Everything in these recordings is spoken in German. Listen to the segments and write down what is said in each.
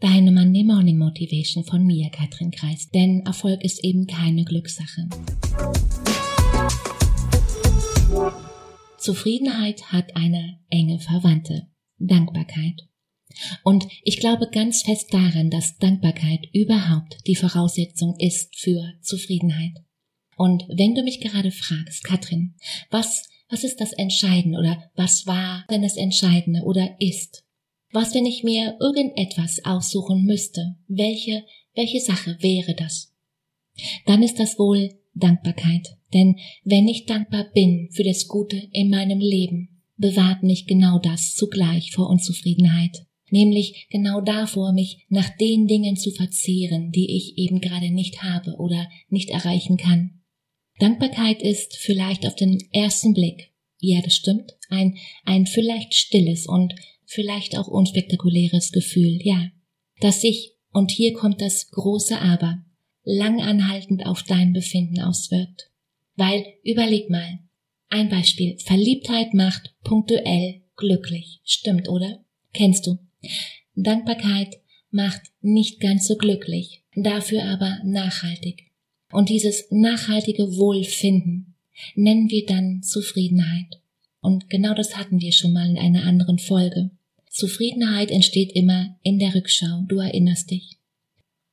Deine Monday Morning Motivation von mir, Katrin Kreis. Denn Erfolg ist eben keine Glückssache. Zufriedenheit hat eine enge Verwandte. Dankbarkeit. Und ich glaube ganz fest daran, dass Dankbarkeit überhaupt die Voraussetzung ist für Zufriedenheit. Und wenn du mich gerade fragst, Katrin, was, was ist das Entscheidende oder was war denn das Entscheidende oder ist? Was, wenn ich mir irgendetwas aussuchen müsste? Welche, welche Sache wäre das? Dann ist das wohl Dankbarkeit. Denn wenn ich dankbar bin für das Gute in meinem Leben, bewahrt mich genau das zugleich vor Unzufriedenheit nämlich genau davor, mich nach den Dingen zu verzehren, die ich eben gerade nicht habe oder nicht erreichen kann. Dankbarkeit ist vielleicht auf den ersten Blick, ja, das stimmt, ein, ein vielleicht stilles und vielleicht auch unspektakuläres Gefühl, ja, das sich, und hier kommt das große Aber, langanhaltend auf dein Befinden auswirkt. Weil, überleg mal, ein Beispiel, Verliebtheit macht punktuell glücklich, stimmt, oder? Kennst du? Dankbarkeit macht nicht ganz so glücklich, dafür aber nachhaltig. Und dieses nachhaltige Wohlfinden nennen wir dann Zufriedenheit. Und genau das hatten wir schon mal in einer anderen Folge. Zufriedenheit entsteht immer in der Rückschau, du erinnerst dich.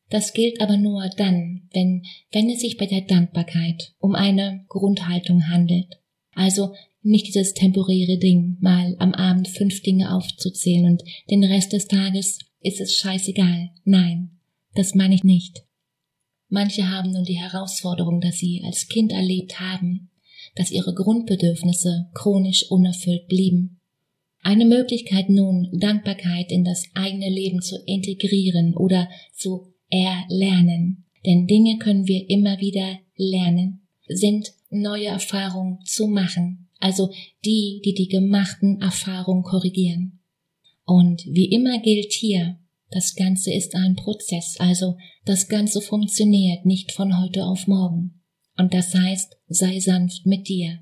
Das gilt aber nur dann, wenn, wenn es sich bei der Dankbarkeit um eine Grundhaltung handelt. Also nicht dieses temporäre Ding, mal am Abend fünf Dinge aufzuzählen und den Rest des Tages ist es scheißegal. Nein, das meine ich nicht. Manche haben nun die Herausforderung, dass sie als Kind erlebt haben, dass ihre Grundbedürfnisse chronisch unerfüllt blieben. Eine Möglichkeit nun, Dankbarkeit in das eigene Leben zu integrieren oder zu erlernen. Denn Dinge können wir immer wieder lernen, sind neue Erfahrungen zu machen, also die, die die gemachten Erfahrungen korrigieren. Und wie immer gilt hier, das Ganze ist ein Prozess, also das Ganze funktioniert nicht von heute auf morgen. Und das heißt, sei sanft mit dir.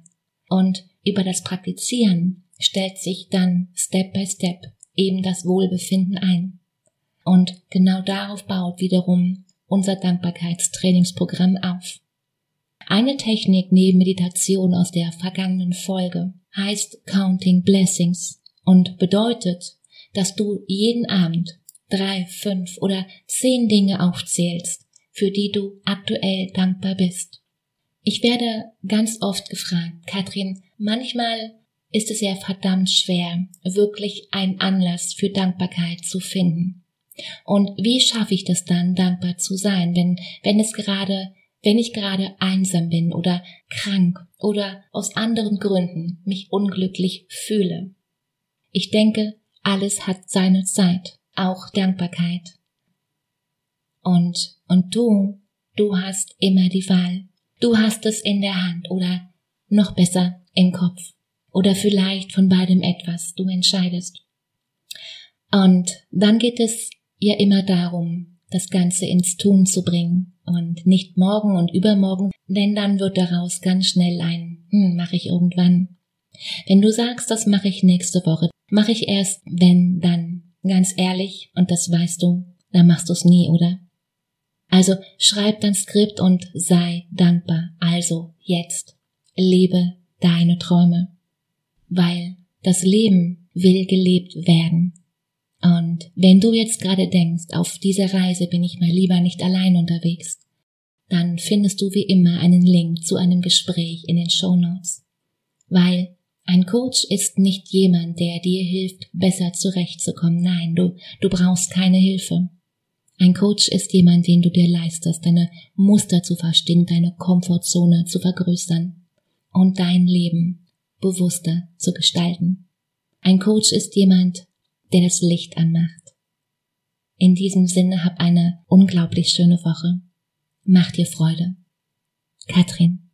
Und über das Praktizieren stellt sich dann Step by Step eben das Wohlbefinden ein. Und genau darauf baut wiederum unser Dankbarkeitstrainingsprogramm auf. Eine Technik neben Meditation aus der vergangenen Folge heißt Counting Blessings und bedeutet, dass du jeden Abend drei, fünf oder zehn Dinge aufzählst, für die du aktuell dankbar bist. Ich werde ganz oft gefragt, Katrin, manchmal ist es ja verdammt schwer, wirklich einen Anlass für Dankbarkeit zu finden. Und wie schaffe ich das dann, dankbar zu sein, wenn, wenn es gerade wenn ich gerade einsam bin oder krank oder aus anderen Gründen mich unglücklich fühle. Ich denke, alles hat seine Zeit, auch Dankbarkeit. Und, und du, du hast immer die Wahl. Du hast es in der Hand oder noch besser im Kopf. Oder vielleicht von beidem etwas, du entscheidest. Und dann geht es ja immer darum, das Ganze ins Tun zu bringen und nicht morgen und übermorgen, denn dann wird daraus ganz schnell ein, hm, mache ich irgendwann. Wenn du sagst, das mache ich nächste Woche, mache ich erst, wenn, dann. Ganz ehrlich, und das weißt du, dann machst du es nie, oder? Also schreib dein Skript und sei dankbar. Also jetzt lebe deine Träume, weil das Leben will gelebt werden. Und wenn du jetzt gerade denkst, auf dieser Reise bin ich mal lieber nicht allein unterwegs, dann findest du wie immer einen Link zu einem Gespräch in den Show Notes. Weil ein Coach ist nicht jemand, der dir hilft, besser zurechtzukommen. Nein, du, du brauchst keine Hilfe. Ein Coach ist jemand, den du dir leistest, deine Muster zu verstehen, deine Komfortzone zu vergrößern und dein Leben bewusster zu gestalten. Ein Coach ist jemand, der das Licht anmacht. In diesem Sinne hab eine unglaublich schöne Woche. Mach dir Freude. Katrin